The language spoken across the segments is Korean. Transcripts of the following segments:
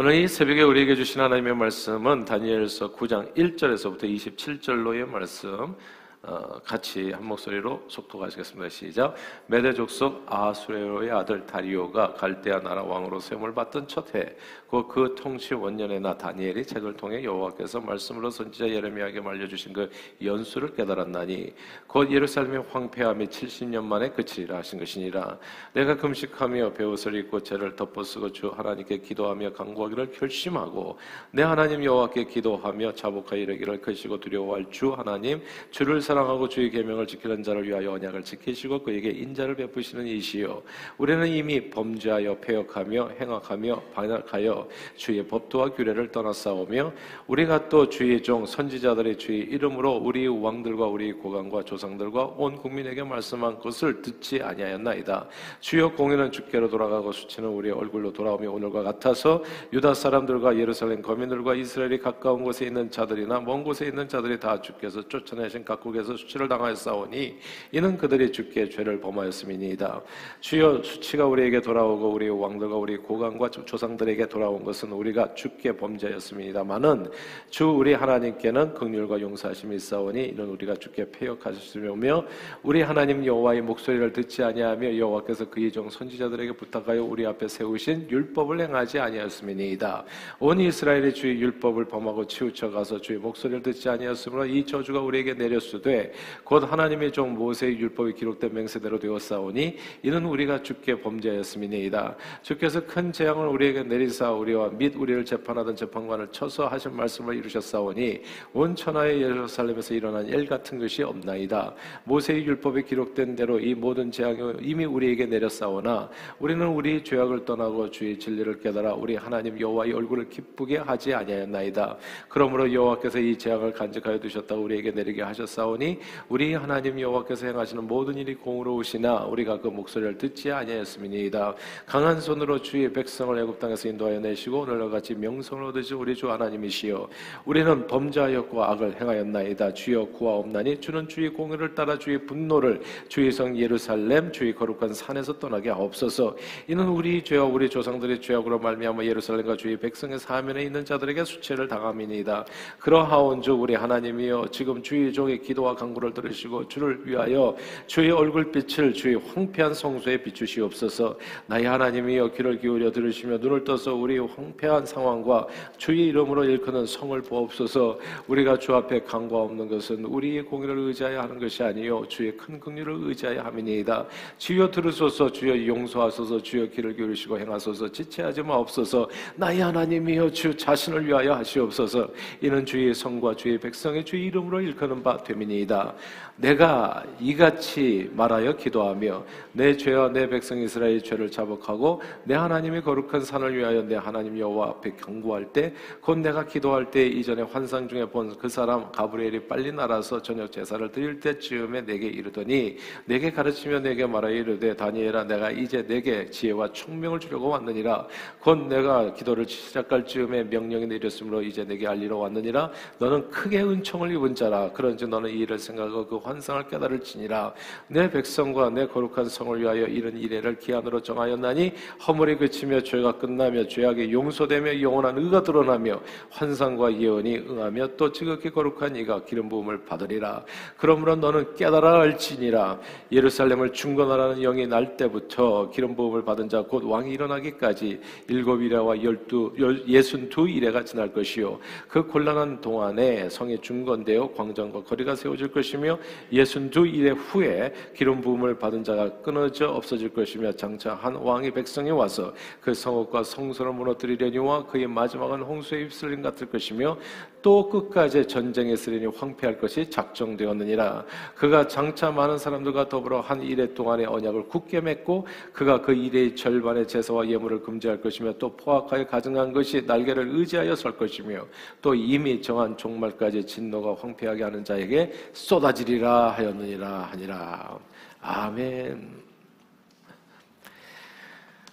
오늘 이 새벽에 우리에게 주신 하나님의 말씀은 다니엘서 9장 1절에서부터 27절로의 말씀 어, 같이 한 목소리로 속독하시겠습니다. 시작. 메대 족 속 아수레로의 아들 다리오가 갈대아 나라 왕으로 세움을 받던 첫 해, 그, 그 통치 원년에 나 다니엘이 책을 통해 여호와께서 말씀으로 선지자 예레미야에게 말려주신 그 연수를 깨달았나니 곧 예루살렘의 황폐함이 70년 만에 그치리라 하신 것이니라. 내가 금식하며 배옷을 입고 죄를 덮어쓰고 주 하나님께 기도하며 강구하기를 결심하고 내 하나님 여호와께 기도하며 자복하여 이르기를 크시고 두려워할 주 하나님 주를 사랑하고 주의 계명을 지키는 자를 위하여 언약을 지키시고 그에게 인자를 베푸시는 이시요. 우리는 이미 범죄하여 폐역하며 행악하며 반역하여 주의 법도와 규례를 떠나싸우며 우리가 또 주의 종 선지자들의 주의 이름으로 우리 왕들과 우리 고관과 조상들과 온 국민에게 말씀한 것을 듣지 아니하였나이다. 주여 공의는 주께로 돌아가고 수치는 우리의 얼굴로 돌아오며 오늘과 같아서 유다 사람들과 예루살렘 거민들과 이스라엘이 가까운 곳에 있는 자들이나 먼 곳에 있는 자들이 다 주께서 쫓아내신 각국의 속에서 수치를 당하였사오니 이는 그들이 주께 죄를 범하였음이니이다. 주여 수치가 우리에게 돌아오고 우리 왕들과 우리 고관과 조상들에게 돌아온 것은 우리가 주께 범죄였음이니다마는 주 우리 하나님께는 긍휼과 용서하심이 있사오니 이는 우리가 주께 폐역하셨으며 우리 하나님 여호와의 목소리를 듣지 아니하며 여호와께서 그의 종 선지자들에게 부탁하여 우리 앞에 세우신 율법을 행하지 아니하였음이니이다. 온 이스라엘이 주의 율법을 범하고 치우쳐 가서 주의 목소리를 듣지 아니하였으므로 이 저주가 우리에게 내렸으되 되 곧 하나님의 종 모세의 율법이 기록된 맹세대로 되었사오니 이는 우리가 주께 범죄하였음이니이다. 주께서 큰 재앙을 우리에게 내리사 우리와 및 우리를 재판하던 재판관을 쳐서 하신 말씀을 이루셨사오니 온 천하의 예루살렘에서 일어난 일 같은 것이 없나이다. 모세의 율법에 기록된 대로 이 모든 재앙이 이미 우리에게 내렸사오나 우리는 우리 죄악을 떠나고 주의 진리를 깨달아 우리 하나님 여호와의 얼굴을 기쁘게 하지 아니하였나이다. 그러므로 여호와께서 이 재앙을 간직하여 두셨다 우리에게 내리게 하셨사오니 보니 우리 하나님 여호와께서 행하시는 모든 일이 공의로우시나 우리가 그 목소리를 듣지 아니하였음이니이다. 강한 손으로 주의 백성을 애굽 땅에서 인도하여 내시고 오늘과 같이 명성을 얻으신 우리 주 하나님이시여 우리는 범죄하였고 악을 행하였나이다. 주여 구하옵나니 주는 주의 공의를 따라 주의 분노를 주의 성 예루살렘 주의 거룩한 산에서 떠나게 하옵소서. 이는 우리 죄와 우리 조상들의 죄악으로 말미암아 예루살렘과 주의 백성의 사면에 있는 자들에게 수치를 당함이니이다. 그러하온주 우리 하나님이여 지금 주의 종의 기도 기도와 간구를 들으시고 주를 위하여 주의 얼굴빛을 주의 황폐한 성소에 비추시옵소서. 나의 하나님이여 귀를 기울여 들으시며 눈을 떠서 우리 황폐한 상황과 주의 이름으로 일컫는 성을 보옵소서. 우리가 주 앞에 간과 없는 것은 우리의 공의를 의지하여 하는 것이 아니요 주의 큰 긍휼을 의지하여 함이니이다. 주여 들으소서 주여 용서하소서 주여 귀를 기울이시고 행하소서 지체하지 마옵소서. 나의 하나님이여 주 자신을 위하여 하시옵소서. 이는 주의 성과 주의 백성의 주의 이름으로 일컫는 바 됨이니 이다. 내가 이같이 말하여 기도하며 내 죄와 내 백성 이스라엘의 죄를 자복하고 내 하나님의 거룩한 산을 위하여 내 하나님 여호와 앞에 경고할 때 곧 내가 기도할 때 이전에 환상 중에 본 그 사람 가브리엘이 빨리 날아서 저녁 제사를 드릴 때쯤에 내게 이르더니 내게 가르치며 내게 말하여 이르되 다니엘아 내가 이제 내게 지혜와 총명을 주려고 왔느니라. 곧 내가 기도를 시작할 즈음에 명령이 내렸으므로 이제 내게 알리러 왔느니라. 너는 크게 은총을 입은 자라. 그런즉 너는 이 일을 생각하고 그 환상을 깨달을지니라. 내 백성과 내 거룩한 성을 위하여 이런 이래를 기한으로 정하였나니 허물이 그치며 죄가 끝나며 죄악이 용서되며 영원한 의가 드러나며 환상과 예언이 응하며 또 지극히 거룩한 이가 기름 부음을 받으리라. 그러므로 너는 깨달아 알지니라. 예루살렘을 중건하라는 영이 날 때부터 기름 부음을 받은 자 곧 왕이 일어나기까지 일곱 이래와 열두 예순 두 이래가 지날 것이요. 그 곤란한 동안에 성이 중건되어 광장과 거리가 세워 질 것이며 예순 두 일의 후에 기름 부음을 받은 자가 끊어져 없어질 것이며 장차 한 왕이 백성에 와서 그 성읍과 성소를 무너뜨리려니와 그의 마지막은 홍수에 휩쓸림 같을 것이며 또 끝까지 전쟁에 쓰리니 황폐할 것이 작정되었느니라. 그가 장차 많은 사람들과 더불어 한 일해 동안의 언약을 굳게 맺고 그가 그 일의 절반의 제사와 예물을 금지할 것이며 또 포악하여 가증한 것이 날개를 의지하여 설 것이며 또 이미 정한 종말까지 진노가 황폐하게 하는 자에게 쏟아지리라 하였느니라 하니라. 아멘.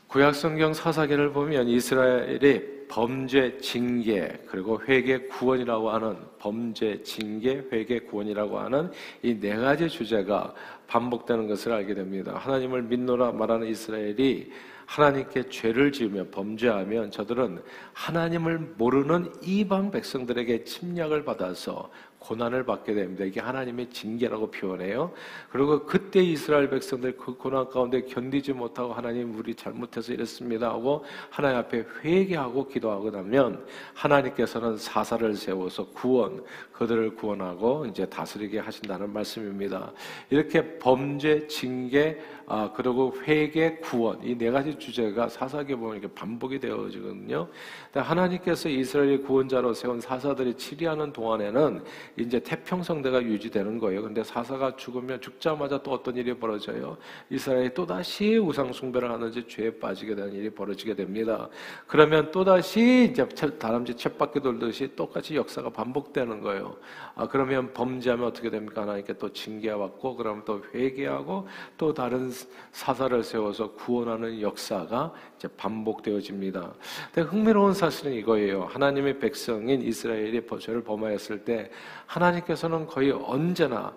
구약성경 사사기를 보면 이스라엘이 범죄 징계 그리고 회개 구원이라고 하는 범죄 징계 회개 구원이라고 하는 이 네 가지 주제가 반복되는 것을 알게 됩니다. 하나님을 믿노라 말하는 이스라엘이 하나님께 죄를 지으며 범죄하면 저들은 하나님을 모르는 이방 백성들에게 침략을 받아서 고난을 받게 됩니다. 이게 하나님의 징계라고 표현해요. 그리고 그때 이스라엘 백성들 그 고난 가운데 견디지 못하고 하나님 우리 잘못해서 이랬습니다 하고 하나님 앞에 회개하고 기도하고 나면 하나님께서는 사사를 세워서 구원 그들을 구원하고 이제 다스리게 하신다는 말씀입니다. 이렇게 범죄, 징계, 아, 그리고 회개, 구원 이 네 가지 주제가 사사기 보면 이렇게 반복이 되어지거든요. 하나님께서 이스라엘의 구원자로 세운 사사들이 치리하는 동안에는 이제 태평성대가 유지되는 거예요. 근데 사사가 죽으면 죽자마자 또 어떤 일이 벌어져요? 이스라엘이 또 다시 우상 숭배를 하는지 죄에 빠지게 되는 일이 벌어지게 됩니다. 그러면 또 다시 이제 다람쥐 챗바퀴 돌듯이 똑같이 역사가 반복되는 거예요. 아, 그러면 범죄하면 어떻게 됩니까? 하나님께 또 징계받고, 그러면 또 회개하고, 또 다른 사사를 세워서 구원하는 역사가 이제 반복되어집니다. 근데 흥미로운 사실은 이거예요. 하나님의 백성인 이스라엘이 죄를 범하였을 때 하나님께서는 거의 언제나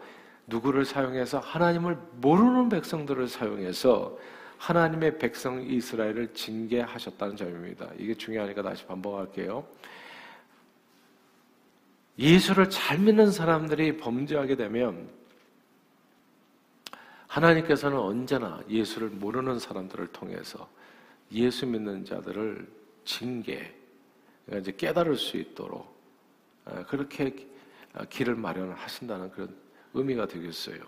누구를 사용해서 하나님을 모르는 백성들을 사용해서 하나님의 백성 이스라엘을 징계하셨다는 점입니다. 이게 중요하니까 다시 반복할게요. 예수를 잘 믿는 사람들이 범죄하게 되면 하나님께서는 언제나 예수를 모르는 사람들을 통해서 예수 믿는 자들을 징계, 그러니까 이제 깨달을 수 있도록 아, 그렇게 길을 마련을 하신다는 그런 의미가 되겠어요.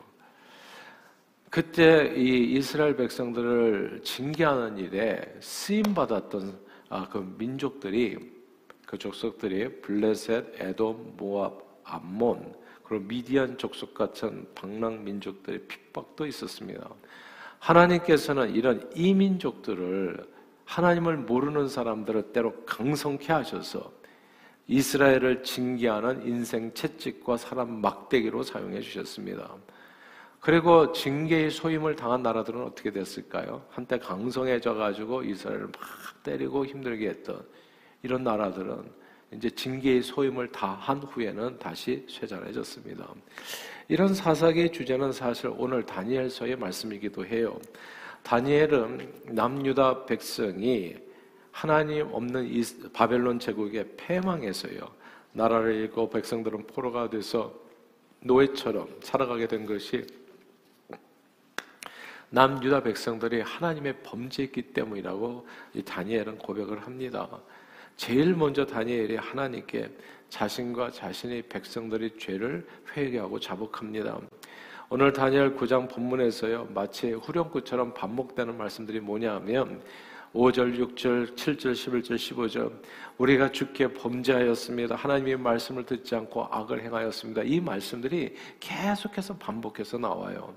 그때 이 이스라엘 백성들을 징계하는 일에 쓰임 받았던 아, 그 민족들이 그 족속들이 블레셋, 에돔, 모압, 암몬 그리고 미디안 족속 같은 방랑 민족들의 핍박도 있었습니다. 하나님께서는 이런 이민족들을 하나님을 모르는 사람들을 때로 강성케 하셔서 이스라엘을 징계하는 인생 채찍과 사람 막대기로 사용해 주셨습니다. 그리고 징계의 소임을 당한 나라들은 어떻게 됐을까요? 한때 강성해져 가지고 이스라엘을 막 때리고 힘들게 했던 이런 나라들은 이제 징계의 소임을 다 한 후에는 다시 쇠잔해졌습니다. 이런 사사기의 주제는 사실 오늘 다니엘서의 말씀이기도 해요. 다니엘은 남유다 백성이 하나님 없는 바벨론 제국에 패망해서요. 나라를 잃고 백성들은 포로가 돼서 노예처럼 살아가게 된 것이 남유다 백성들이 하나님의 범죄했기 때문이라고 이 다니엘은 고백을 합니다. 제일 먼저 다니엘이 하나님께 자신과 자신의 백성들의 죄를 회개하고 자복합니다. 오늘 다니엘 9장 본문에서요, 마치 후렴구처럼 반복되는 말씀들이 뭐냐 하면, 5절, 6절, 7절, 11절, 15절. 우리가 주께 범죄하였습니다. 하나님의 말씀을 듣지 않고 악을 행하였습니다. 이 말씀들이 계속해서 반복해서 나와요.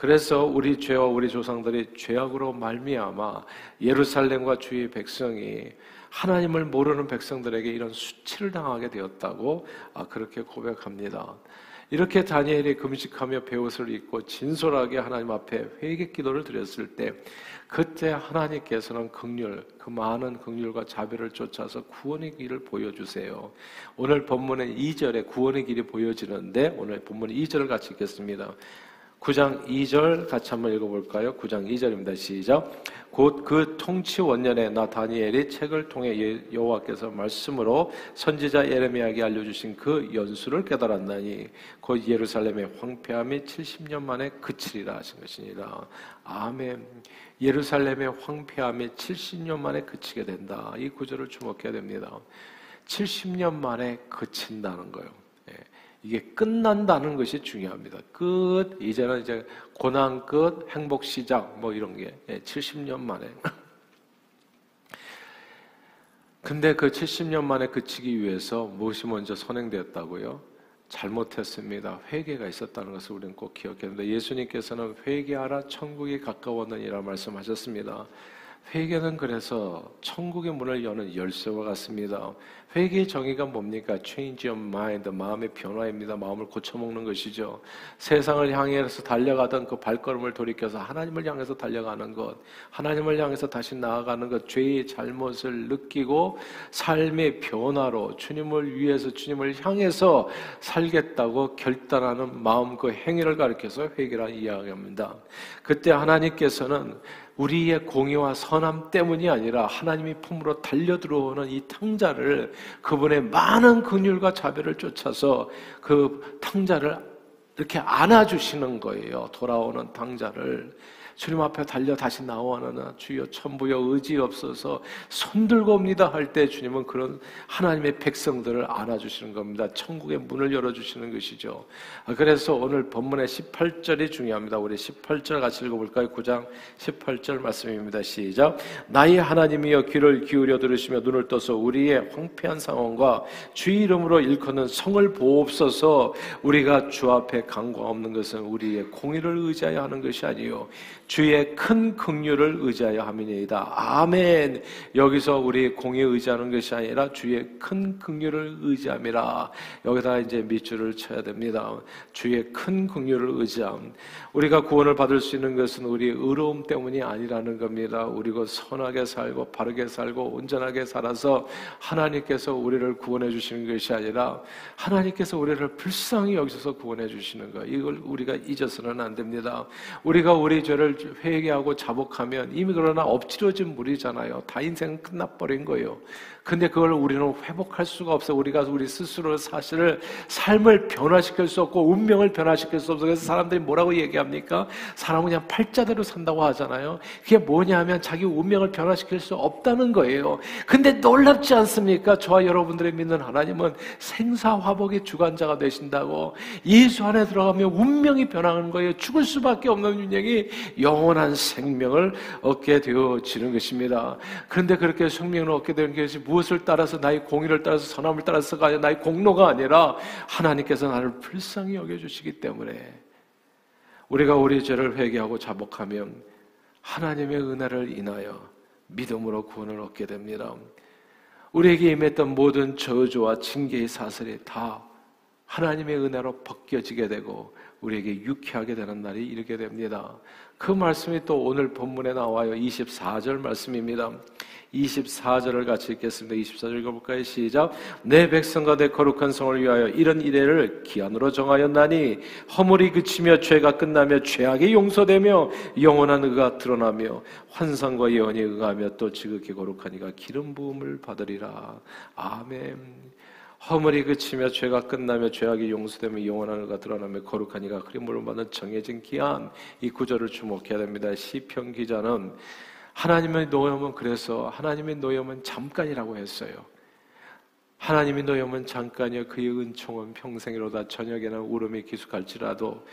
그래서 우리 죄와 우리 조상들이 죄악으로 말미암아 예루살렘과 주의 백성이 하나님을 모르는 백성들에게 이런 수치를 당하게 되었다고 아, 그렇게 고백합니다. 이렇게 다니엘이 금식하며 배옷을 입고 진솔하게 하나님 앞에 회개 기도를 드렸을 때 그때 하나님께서는 극률, 그 많은 극률과 자비를 쫓아서 구원의 길을 보여주세요. 오늘 본문의 2절에 구원의 길이 보여지는데 오늘 본문 2절을 같이 읽겠습니다. 9장 2절 같이 한번 읽어볼까요? 9장 2절입니다. 시작. 곧 그 통치 원년에 나 다니엘이 책을 통해 예, 여호와께서 말씀으로 선지자 예레미야에게 알려주신 그 연수를 깨달았나니 곧 예루살렘의 황폐함이 70년 만에 그치리라 하신 것이니라. 아멘. 예루살렘의 황폐함이 70년 만에 그치게 된다. 이 구절을 주목해야 됩니다. 70년 만에 그친다는 거예요. 이게 끝난다는 것이 중요합니다. 끝. 이제는 이제 고난 끝, 행복 시작, 뭐 이런 게 70년 예, 만에. 근데 그 70년 만에 그치기 위해서 무엇이 먼저 선행되었다고요? 잘못했습니다. 회개가 있었다는 것을 우리는 꼭 기억해야 됩니다. 예수님께서는 회개하라 천국이 가까웠느니라 말씀하셨습니다. 회개는 그래서 천국의 문을 여는 열쇠와 같습니다. 회개의 정의가 뭡니까? change of mind, 마음의 변화입니다. 마음을 고쳐먹는 것이죠. 세상을 향해서 달려가던 그 발걸음을 돌이켜서 하나님을 향해서 달려가는 것, 하나님을 향해서 다시 나아가는 것, 죄의 잘못을 느끼고 삶의 변화로 주님을 위해서 주님을 향해서 살겠다고 결단하는 마음 그 행위를 가리켜서 회개라 이야기합니다. 그때 하나님께서는 우리의 공의와 선함 때문이 아니라 하나님이 품으로 달려 들어오는 이 탕자를 그분의 많은 긍휼과 자비를 쫓아서 그 탕자를 이렇게 안아주시는 거예요. 돌아오는 탕자를. 주님 앞에 달려 다시 나와나 주여 천부여 의지 없어서 손들고 옵니다 할 때 주님은 그런 하나님의 백성들을 안아주시는 겁니다. 천국의 문을 열어주시는 것이죠. 아, 그래서 오늘 본문의 18절이 중요합니다. 우리 18절 같이 읽어볼까요? 9장 18절 말씀입니다. 시작. 나의 하나님이여 귀를 기울여 들으시며 눈을 떠서 우리의 황폐한 상황과 주 이름으로 일컫는 성을 보옵소서 우리가 주 앞에 강과 없는 것은 우리의 공의를 의지하여 하는 것이 아니요 주의 큰 긍휼을 의지하여 함이니이다. 아멘. 여기서 우리 공에 의지하는 것이 아니라 주의 큰 긍휼을 의지함이라. 여기다 이제 밑줄을 쳐야 됩니다. 주의 큰 긍휼을 의지함. 우리가 구원을 받을 수 있는 것은 우리 의로움 때문이 아니라는 겁니다. 우리가 선하게 살고 바르게 살고 온전하게 살아서 하나님께서 우리를 구원해 주시는 것이 아니라 하나님께서 우리를 불쌍히 여기서 구원해 주시는 것. 이걸 우리가 잊어서는 안 됩니다. 우리가 우리 죄를 회개하고 자복하면 이미 그러나 엎질러진 물이잖아요. 다 인생은 끝나버린 거예요. 근데 그걸 우리는 회복할 수가 없어. 우리가 우리 스스로 사실을 삶을 변화시킬 수 없고 운명을 변화시킬 수 없어. 그래서 사람들이 뭐라고 얘기합니까? 사람은 그냥 팔자대로 산다고 하잖아요. 그게 뭐냐면 자기 운명을 변화시킬 수 없다는 거예요. 근데 놀랍지 않습니까? 저와 여러분들이 믿는 하나님은 생사화복의 주관자가 되신다고 예수 안에 들어가면 운명이 변하는 거예요. 죽을 수밖에 없는 운명이 영원한 생명을 얻게 되어지는 것입니다. 그런데 그렇게 생명을 얻게 되는 것이 무엇을 따라서 나의 공의를 따라서 선함을 따라서가 아니라 나의 공로가 아니라 하나님께서 나를 불쌍히 여겨주시기 때문에 우리가 우리 죄를 회개하고 자복하면 하나님의 은혜를 인하여 믿음으로 구원을 얻게 됩니다. 우리에게 임했던 모든 저주와 징계의 사슬이 다 하나님의 은혜로 벗겨지게 되고 우리에게 유쾌하게 되는 날이 이르게 됩니다. 그 말씀이 또 오늘 본문에 나와요. 24절 말씀입니다. 24절을 같이 읽겠습니다. 24절 읽어볼까요? 시작. 내 백성과 내 거룩한 성을 위하여 이런 이래를 기한으로 정하였나니 허물이 그치며 죄가 끝나며 죄악이 용서되며 영원한 의가 드러나며 환상과 예언이 응하며 또 지극히 거룩하니가 기름 부음을 받으리라. 아멘. 허물이 그치며 죄가 끝나며 죄악이 용서되며 영원한 의가 드러나며 거룩하니가 그림으로 받는 정해진 기한 이 구절을 주목해야 됩니다. 시편 기자는 하나님의 노염은 그래서 하나님의 노염은 잠깐이라고 했어요. 하나님의 노염은 잠깐이요 그의 은총은 평생이로다 저녁에는 울음이 기숙할지라도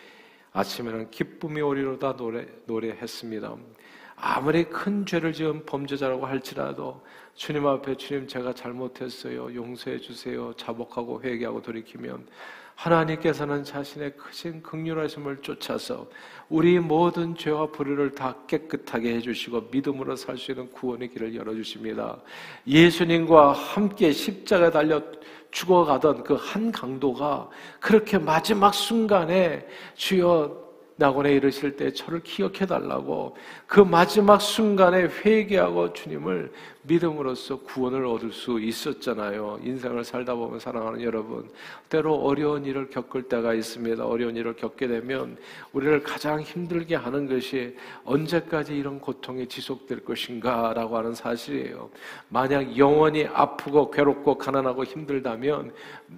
아침에는 기쁨이 오리로다 노래 노래했습니다. 아무리 큰 죄를 지은 범죄자라고 할지라도 주님 앞에 주님 제가 잘못했어요. 용서해 주세요. 자복하고 회개하고 돌이키면 하나님께서는 자신의 크신 극률하심을 쫓아서 우리 모든 죄와 불의를 다 깨끗하게 해주시고 믿음으로 살 수 있는 구원의 길을 열어주십니다. 예수님과 함께 십자가에 달려 죽어가던 그 한 강도가 그렇게 마지막 순간에 주여 낙원에 이르실 때 저를 기억해 달라고 그 마지막 순간에 회개하고 주님을 믿음으로써 구원을 얻을 수 있었잖아요. 인생을 살다 보면 사랑하는 여러분, 때로 어려운 일을 겪을 때가 있습니다. 어려운 일을 겪게 되면 우리를 가장 힘들게 하는 것이 언제까지 이런 고통이 지속될 것인가라고 하는 사실이에요. 만약 영원히 아프고 괴롭고 가난하고 힘들다면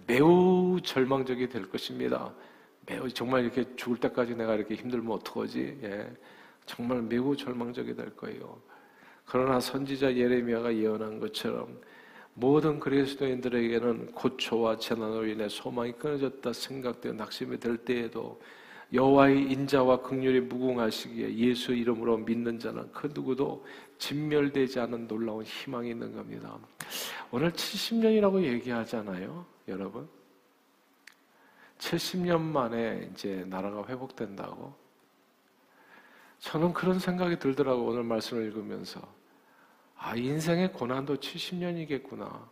매우 절망적이 될 것입니다. 매우 정말 이렇게 죽을 때까지 내가 이렇게 힘들면 어떡하지? 예. 정말 매우 절망적이 될 거예요. 그러나 선지자 예레미야가 예언한 것처럼 모든 그리스도인들에게는 고초와 재난으로 인해 소망이 끊어졌다 생각되어 낙심이 될 때에도 여호와의 인자와 극률이 무궁하시기에 예수 이름으로 믿는 자는 그 누구도 진멸되지 않은 놀라운 희망이 있는 겁니다. 오늘 70년이라고 얘기하잖아요, 여러분. 70년 만에 이제 나라가 회복된다고. 저는 그런 생각이 들더라고 오늘 말씀을 읽으면서 아 인생의 고난도 70년이겠구나.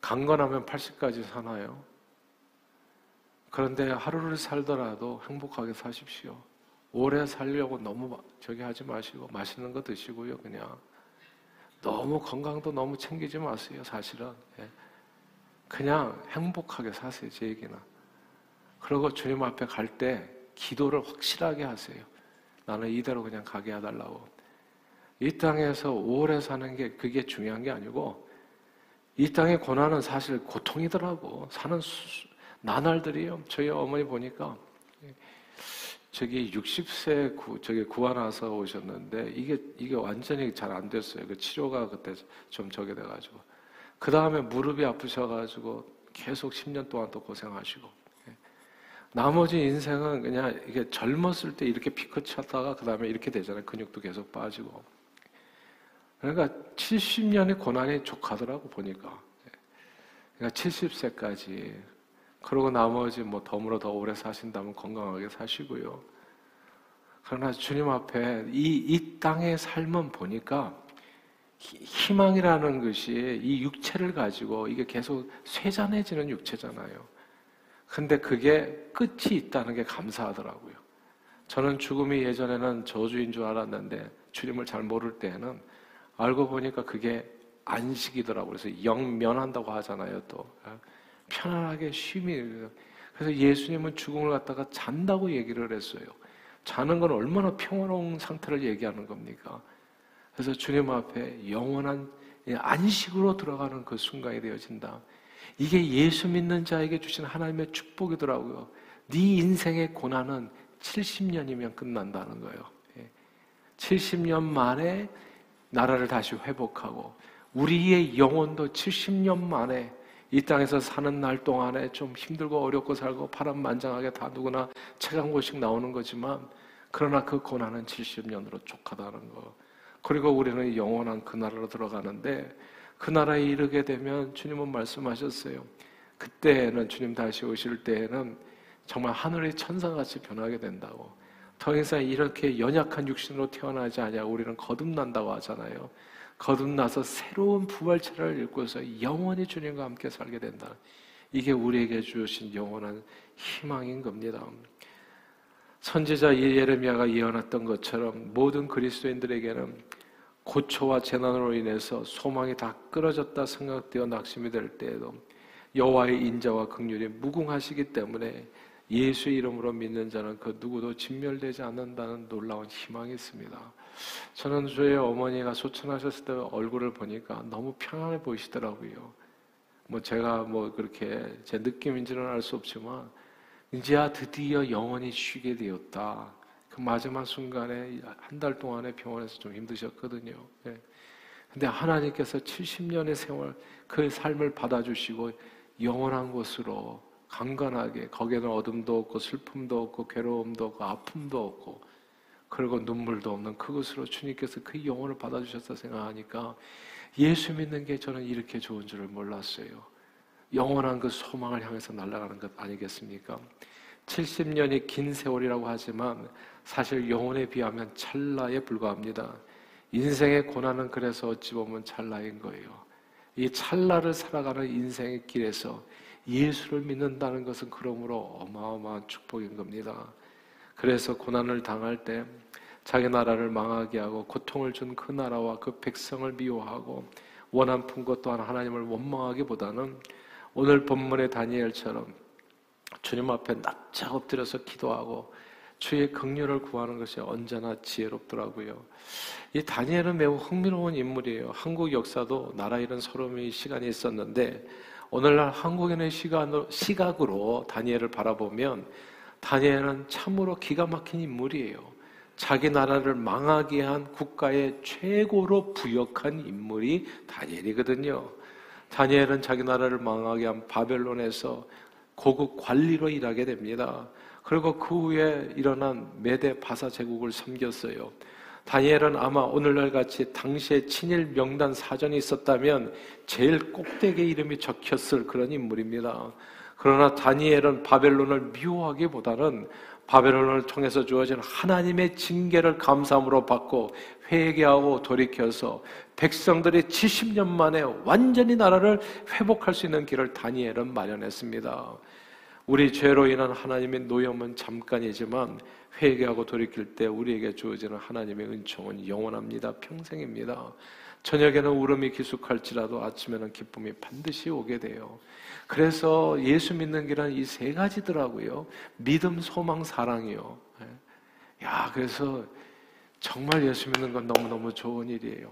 강건하면 80까지 사나요? 그런데 하루를 살더라도 행복하게 사십시오. 오래 살려고 너무 저기 하지 마시고 맛있는 거 드시고요, 그냥. 너무 건강도 너무 챙기지 마세요, 사실은. 예. 그냥 행복하게 사세요, 제 얘기는. 그리고 주님 앞에 갈 때 기도를 확실하게 하세요. 나는 이대로 그냥 가게 해달라고. 이 땅에서 오래 사는 게 그게 중요한 게 아니고 이 땅의 고난은 사실 고통이더라고. 사는 수, 나날들이요. 저희 어머니 보니까 저기 60세 구, 저기 구하나서 오셨는데 이게 이게 완전히 잘 안 됐어요. 그 치료가 그때 좀 저게 돼가지고 그 다음에 무릎이 아프셔가지고 계속 10년 동안 또 고생하시고 예. 나머지 인생은 그냥 이게 젊었을 때 이렇게 피크 쳤다가 그 다음에 이렇게 되잖아요. 근육도 계속 빠지고 그러니까 70년의 고난이 족하더라고 보니까 예. 그러니까 70세까지 그러고 나머지 뭐 덤으로 더 오래 사신다면 건강하게 사시고요. 그러나 주님 앞에 이, 이 땅의 삶은 보니까 희망이라는 것이 이 육체를 가지고 이게 계속 쇠잔해지는 육체잖아요. 근데 그게 끝이 있다는 게 감사하더라고요. 저는 죽음이 예전에는 저주인 줄 알았는데 주님을 잘 모를 때에는 알고 보니까 그게 안식이더라고요. 그래서 영면한다고 하잖아요, 또. 편안하게 쉼이 그래서 예수님은 죽음을 갖다가 잔다고 얘기를 했어요. 자는 건 얼마나 평화로운 상태를 얘기하는 겁니까? 그래서 주님 앞에 영원한 안식으로 들어가는 그 순간이 되어진다. 이게 예수 믿는 자에게 주신 하나님의 축복이더라고요. 네 인생의 고난은 70년이면 끝난다는 거예요. 70년 예. 만에 나라를 다시 회복하고 우리의 영혼도 70년 만에 이 땅에서 사는 날 동안에 좀 힘들고 어렵고 살고 파란만장하게 다 누구나 체감 고식 나오는 거지만 그러나 그 고난은 70년으로 족하다는 거. 그리고 우리는 영원한 그 나라로 들어가는데 그 나라에 이르게 되면 주님은 말씀하셨어요. 그때는 주님 다시 오실 때에는 정말 하늘의 천사같이 변하게 된다고. 더 이상 이렇게 연약한 육신으로 태어나지 않냐 우리는 거듭난다고 하잖아요. 거듭나서 새로운 부활체를 읽고서 영원히 주님과 함께 살게 된다. 이게 우리에게 주신 영원한 희망인 겁니다. 선지자 예레미야가 예언했던 것처럼 모든 그리스도인들에게는 고초와 재난으로 인해서 소망이 다 끊어졌다 생각되어 낙심이 될 때에도 여호와의 인자와 긍휼이 무궁하시기 때문에 예수 이름으로 믿는 자는 그 누구도 진멸되지 않는다는 놀라운 희망이 있습니다. 저는 저희 어머니가 소천하셨을 때 얼굴을 보니까 너무 평안해 보이시더라고요. 뭐 제가 뭐 그렇게 제 느낌인지는 알 수 없지만 이제야 드디어 영원히 쉬게 되었다. 그 마지막 순간에 한 달 동안에 병원에서 좀 힘드셨거든요. 네. 근데 하나님께서 70년의 세월 그 삶을 받아주시고 영원한 곳으로 강건하게 거기에는 어둠도 없고 슬픔도 없고 괴로움도 없고 아픔도 없고 그리고 눈물도 없는 그곳으로 주님께서 그 영혼을 받아주셨다 생각하니까 예수 믿는 게 저는 이렇게 좋은 줄을 몰랐어요. 영원한 그 소망을 향해서 날아가는 것 아니겠습니까? 70년이 긴 세월이라고 하지만 사실 영혼에 비하면 찰나에 불과합니다. 인생의 고난은 그래서 어찌 보면 찰나인 거예요. 이 찰나를 살아가는 인생의 길에서 예수를 믿는다는 것은 그러므로 어마어마한 축복인 겁니다. 그래서 고난을 당할 때 자기 나라를 망하게 하고 고통을 준 그 나라와 그 백성을 미워하고 원한 품것 또한 하나님을 원망하기보다는 오늘 본문의 다니엘처럼 주님 앞에 납작 엎드려서 기도하고 주의 긍휼을 구하는 것이 언제나 지혜롭더라고요. 이 다니엘은 매우 흥미로운 인물이에요. 한국 역사도 나라 잃은 서름의 시간이 있었는데 오늘날 한국인의 시간으로, 시각으로 다니엘을 바라보면 다니엘은 참으로 기가 막힌 인물이에요. 자기 나라를 망하게 한 국가의 최고로 부역한 인물이 다니엘이거든요. 다니엘은 자기 나라를 망하게 한 바벨론에서 고급 관리로 일하게 됩니다. 그리고 그 후에 일어난 메데 바사 제국을 섬겼어요. 다니엘은 아마 오늘날 같이 당시에 친일 명단 사전이 있었다면 제일 꼭대기에 이름이 적혔을 그런 인물입니다. 그러나 다니엘은 바벨론을 미워하기보다는 바벨론을 통해서 주어진 하나님의 징계를 감사함으로 받고 회개하고 돌이켜서 백성들이 70년 만에 완전히 나라를 회복할 수 있는 길을 다니엘은 마련했습니다. 우리 죄로 인한 하나님의 노염은 잠깐이지만 회개하고 돌이킬 때 우리에게 주어지는 하나님의 은총은 영원합니다. 평생입니다. 저녁에는 울음이 기숙할지라도 아침에는 기쁨이 반드시 오게 돼요. 그래서 예수 믿는 길은 이 세 가지더라고요. 믿음, 소망, 사랑이요. 예. 야, 그래서 정말 예수 믿는 건 너무너무 좋은 일이에요.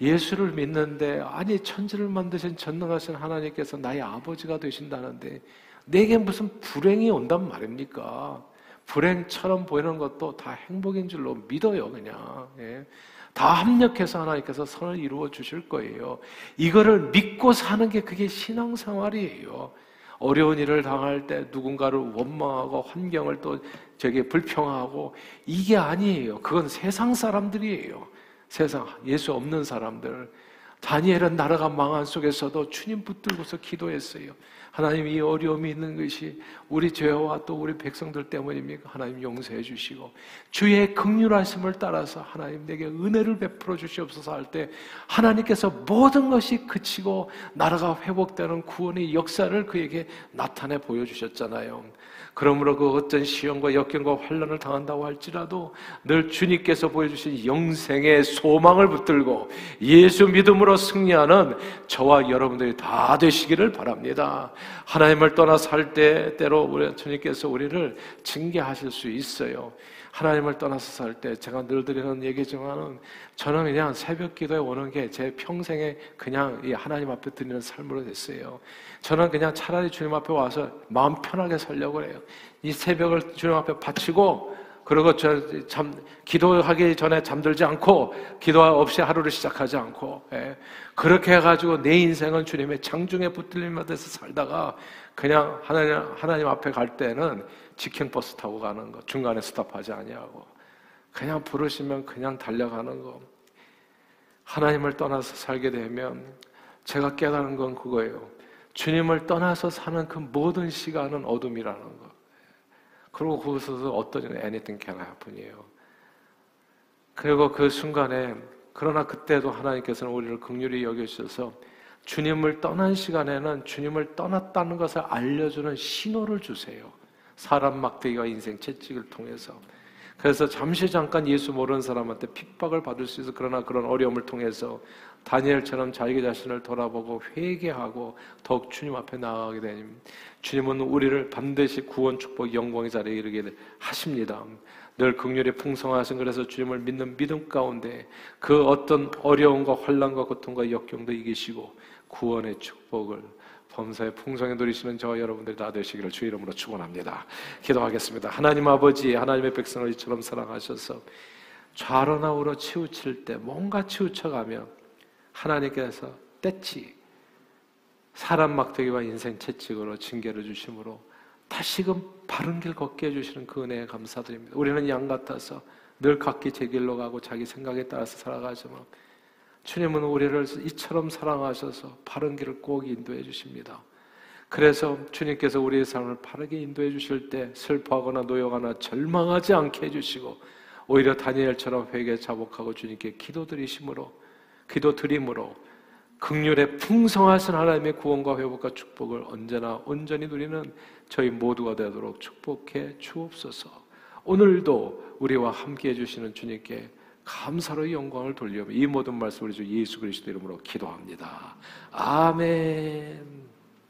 예수를 믿는데 아니 천지를 만드신 전능하신 하나님께서 나의 아버지가 되신다는데 내게 무슨 불행이 온단 말입니까? 불행처럼 보이는 것도 다 행복인 줄로 믿어요, 그냥. 예. 다 합력해서 하나님께서 선을 이루어 주실 거예요. 이거를 믿고 사는 게 그게 신앙생활이에요. 어려운 일을 당할 때 누군가를 원망하고 환경을 또 저게 불평하고 이게 아니에요. 그건 세상 사람들이에요. 세상 예수 없는 사람들. 다니엘은 나라가 망한 속에서도 주님 붙들고서 기도했어요. 하나님 이 어려움이 있는 것이 우리 죄와 또 우리 백성들 때문입니까? 하나님 용서해 주시고 주의 극률하심을 따라서 하나님 내게 은혜를 베풀어 주시옵소서 할 때 하나님께서 모든 것이 그치고 나라가 회복되는 구원의 역사를 그에게 나타내 보여주셨잖아요. 그러므로 그 어떤 시험과 역경과 환란을 당한다고 할지라도 늘 주님께서 보여주신 영생의 소망을 붙들고 예수 믿음으로 승리하는 저와 여러분들이 다 되시기를 바랍니다. 하나님을 떠나 살 때 때로 우리 주님께서 우리를 징계하실 수 있어요. 하나님을 떠나서 살 때 제가 늘 드리는 얘기지만은 저는 그냥 새벽 기도에 오는 게 제 평생에 그냥 이 하나님 앞에 드리는 삶으로 됐어요. 저는 그냥 차라리 주님 앞에 와서 마음 편하게 살려고 해요. 이 새벽을 주님 앞에 바치고 그리고 저 잠 기도하기 전에 잠들지 않고 기도 없이 하루를 시작하지 않고 예. 그렇게 해가지고 내 인생은 주님의 장중에 붙들림 받아서 살다가 그냥 하나님 하나님 앞에 갈 때는 직행 버스 타고 가는 거 중간에 스탑하지 아니하고 그냥 부르시면 그냥 달려가는 거 하나님을 떠나서 살게 되면 제가 깨달은 건 그거예요. 주님을 떠나서 사는 그 모든 시간은 어둠이라는 거. 그리고 거기서 어떤 anything can happen이에요. 그리고 그 순간에 그러나 그때도 하나님께서는 우리를 극률히 여겨주셔서 주님을 떠난 시간에는 주님을 떠났다는 것을 알려주는 신호를 주세요. 사람 막대기와 인생 채찍을 통해서. 그래서 잠시 잠깐 예수 모르는 사람한테 핍박을 받을 수 있어 그러나 그런 어려움을 통해서 다니엘처럼 자기 자신을 돌아보고 회개하고 더욱 주님 앞에 나아가게 되니 주님은 우리를 반드시 구원 축복 영광의 자리에 이르게 하십니다. 늘 극률이 풍성하신 그래서 주님을 믿는 믿음 가운데 그 어떤 어려움과 환란과 고통과 역경도 이기시고 구원의 축복을 범사의 풍성에 누리시는 저와 여러분들이 다 되시기를 주 이름으로 축원합니다. 기도하겠습니다. 하나님 아버지 하나님의 백성을 이처럼 사랑하셔서 좌로나 우로 치우칠 때 뭔가 치우쳐가며 하나님께서 때치 사람 막대기와 인생 채찍으로 징계를 주심으로 다시금 바른 길 걷게 해주시는 그 은혜에 감사드립니다. 우리는 양 같아서 늘 각기 제 길로 가고 자기 생각에 따라서 살아가지만 주님은 우리를 이처럼 사랑하셔서 바른 길을 꼭 인도해 주십니다. 그래서 주님께서 우리의 삶을 바르게 인도해 주실 때 슬퍼하거나 노여가나 절망하지 않게 해주시고 오히려 다니엘처럼 회개 자복하고 주님께 기도드리심으로 기도드림으로 극률의 풍성하신 하나님의 구원과 회복과 축복을 언제나 온전히 누리는 저희 모두가 되도록 축복해 주옵소서. 오늘도 우리와 함께 해주시는 주님께 감사로 영광을 돌리며 이 모든 말씀을 주 예수 그리스도 이름으로 기도합니다. 아멘.